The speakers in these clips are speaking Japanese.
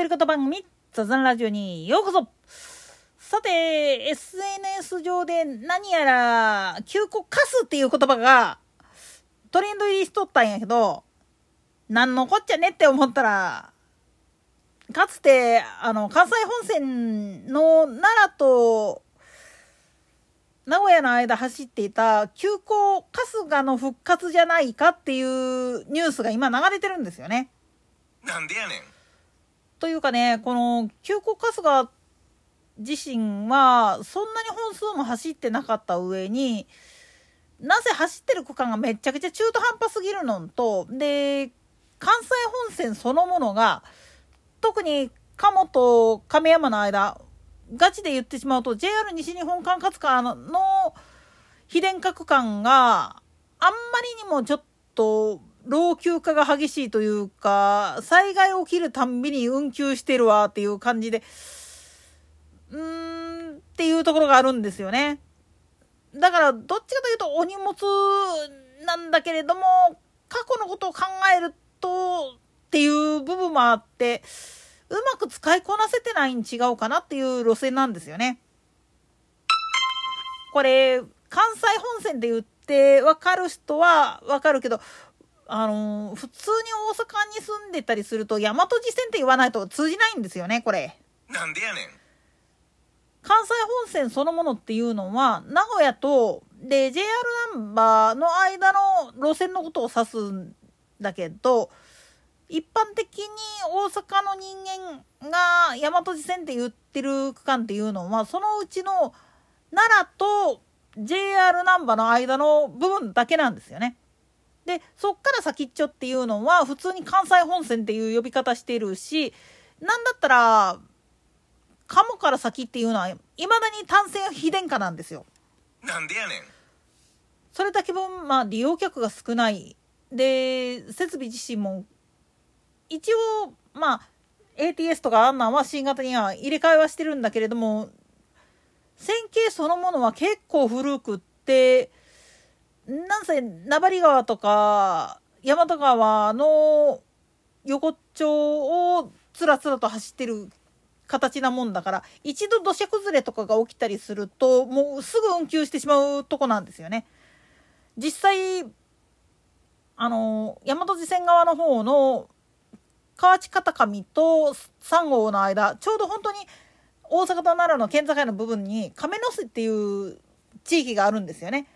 独り言番組、ザザンラジオにようこそさて、SNS 上で何やら、休校カスっていう言葉がトレンド入りしとったんやけど、なんのこっちゃねって思ったら、かつて、あの、関西本線の奈良と名古屋の間走っていた急行春日の復活じゃないかっていうニュースが今流れてるんですよね。なんでやねん。というかね、この急行春日自身はそんなに本数も走ってなかった上に、なぜ走ってる区間がめちゃくちゃ中途半端すぎるのと、で、関西本線そのものが、特に鴨と亀山の間、ガチで言ってしまうと JR 西日本管轄下の非電化区間があんまりにもちょっと老朽化が激しいというか災害起きるたんびに運休してるわっていう感じでうーんっていうところがあるんですよね。だからどっちかというとお荷物なんだけれども過去のことを考えるとっていう部分もあってうまく使いこなせてないに違うかなっていう路線なんですよね。これ、関西本線で言って分かる人は分かるけど、あのー、普通に大阪に住んでたりすると、大和路線って言わないと通じないんですよね、これ。なんでやねん。関西本線そのものっていうのは、名古屋と、で、JR ナンバーの間の路線のことを指すんだけど、一般的に大阪の人間が大和路線って言ってる区間っていうのはそのうちの奈良と JR 難波の間の部分だけなんですよね。でそっから先っちょっていうのは普通に関西本線っていう呼び方してるしなんだったら鴨から先っていうのはいまだに単線非電化なんですよ。なんでやねん。それだけ分まあ利用客が少ないで設備自身も一応まあ ATS とかあんなんは新型には入れ替えはしてるんだけれども線形そのものは結構古くってなんせ名張川とか大和川の横丁をつらつらと走ってる形なもんだから一度土砂崩れとかが起きたりするともうすぐ運休してしまうとこなんですよね。実際あの大和路線側の方の河内片上と3号の間ちょうど本当に大阪と奈良の県境の部分に亀の巣っていう地域があるんですよね。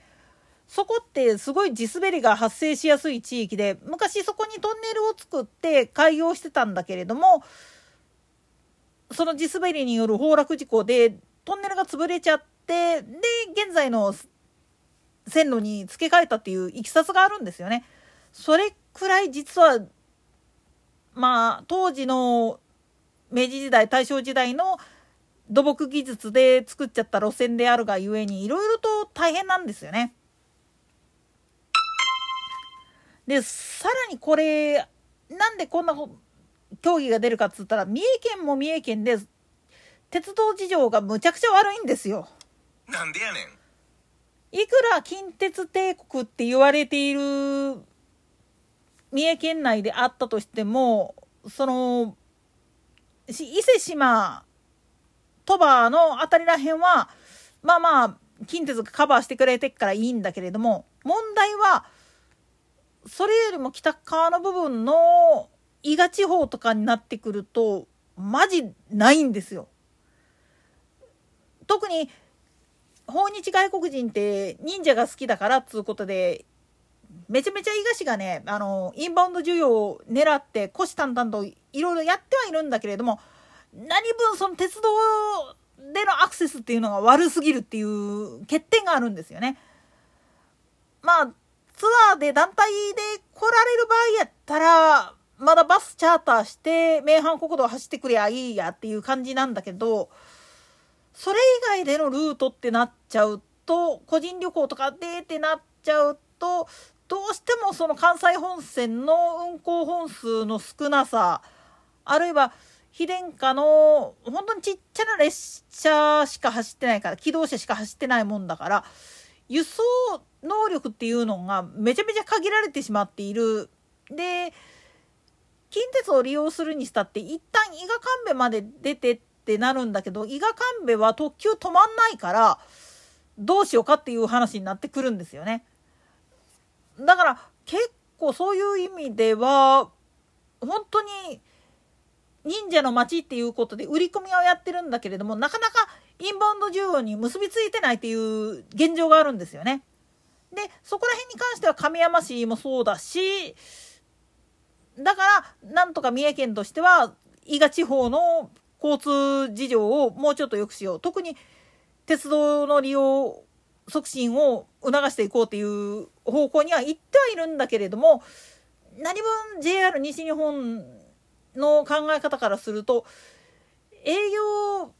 そこってすごい地滑りが発生しやすい地域で昔そこにトンネルを作って開業してたんだけれどもその地滑りによる崩落事故でトンネルが潰れちゃってで現在の線路に付け替えたっていういきさつがあるんですよね。それくらい実はまあ当時の明治時代大正時代の土木技術で作っちゃった路線であるがゆえにいろいろと大変なんですよね。でさらにこれなんでこんな競技が出るかっつったら三重県も三重県で鉄道事情がむちゃくちゃ悪いんですよ。なんでやねん。いくら近鉄帝国って言われている三重県内であったとしてもその伊勢志摩鳥羽の辺りらへんはまあまあ近鉄がカバーしてくれてっからいいんだけれども問題はそれよりも北側の部分の伊賀地方とかになってくるとマジないんですよ。特に訪日外国人って忍者が好きだからっつうことでめちゃめちゃ伊賀市がねあのインバウンド需要を狙って虎視眈々といろいろやってはいるんだけれども何分その鉄道でのアクセスっていうのが悪すぎるっていう欠点があるんですよね。まあツアーで団体で来られる場合やったらまだバスチャーターして名阪国道走ってくりゃいいやっていう感じなんだけどそれ以外でのルートってなっちゃうと個人旅行とかでってなっちゃうとどうしてもその関西本線の運行本数の少なさあるいは非電化の本当にちっちゃな列車しか走ってないから機動車しか走ってないもんだから輸送能力っていうのがめちゃめちゃ限られてしまっている。で近鉄を利用するにしたって一旦伊賀神戸まで出てってなるんだけど伊賀神戸は特急止まんないからどうしようかっていう話になってくるんですよね。だから結構そういう意味では本当に忍者の街っていうことで売り込みをやってるんだけれどもなかなかインバウンド需要に結びついてないっていう現状があるんですよね。でそこら辺に関しては亀山市もそうだしだからなんとか三重県としては伊賀地方の交通事情をもうちょっと良くしよう。特に鉄道の利用促進を促していこうっていう方向には行ってはいるんだけれども何分 JR 西日本の考え方からすると営業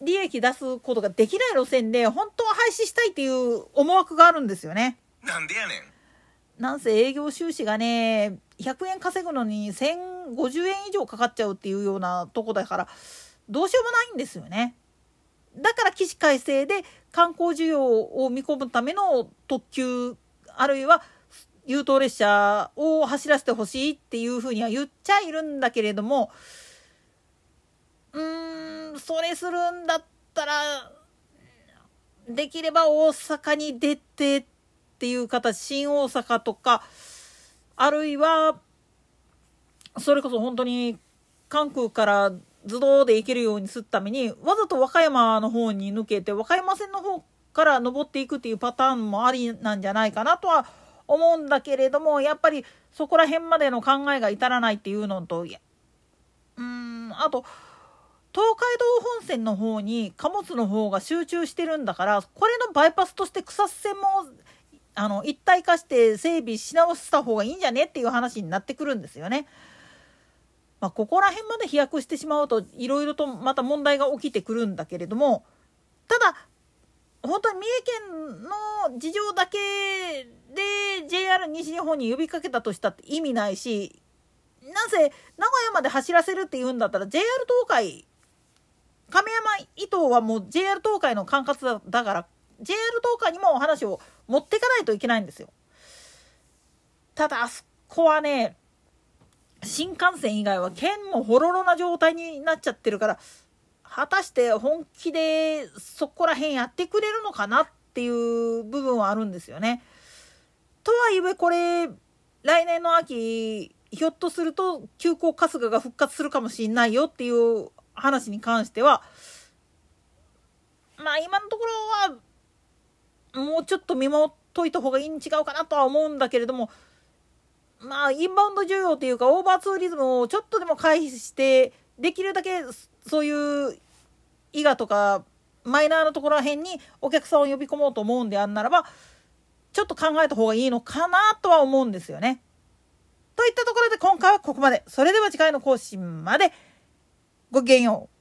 利益出すことができない路線で本当は廃止したいっていう思惑があるんですよね。なんでやねんなんせ営業収支がね100円稼ぐのに1050円以上かかっちゃうっていうようなとこだからどうしようもないんですよね。だから起死回生で観光需要を見込むための特急あるいは優等列車を走らせてほしいっていうふうには言っちゃいるんだけれどもうーんそれするんだったらできれば大阪に出てっていう形新大阪とかあるいはそれこそ本当に関空から自動で行けるようにするためにわざと和歌山の方に抜けて和歌山線の方から登っていくっていうパターンもありなんじゃないかなとは思うんだけれどもやっぱりそこら辺までの考えが至らないっていうのとうんあと東海道本線の方に貨物の方が集中してるんだからこれのバイパスとして草津線もあの一体化して整備し直した方がいいんじゃねっていう話になってくるんですよね。まあ、ここら辺まで飛躍してしまうといろいろとまた問題が起きてくるんだけれどもただ本当に三重県の事情だけで JR 西日本に呼びかけたとしたって意味ないしなぜ名古屋まで走らせるっていうんだったら JR 東海亀山伊東はもう JR 東海の管轄だから JR 東海にもお話を持っていかないといけないんですよ。ただあそこはね新幹線以外は県もほろろな状態になっちゃってるから果たして本気でそこら辺やってくれるのかなっていう部分はあるんですよね。とはいえこれ来年の秋ひょっとすると急行春日が復活するかもしれないよっていう話に関してはまあ今のところはもうちょっと見守っといた方がいいに違うかなとは思うんだけれどもまあインバウンド需要っていうかオーバーツーリズムをちょっとでも回避してできるだけそういう伊賀とかマイナーなところら辺にお客さんを呼び込もうと思うんであんならばちょっと考えた方がいいのかなとは思うんですよね。といったところで今回はここまで。それでは次回の更新までごきげんよう。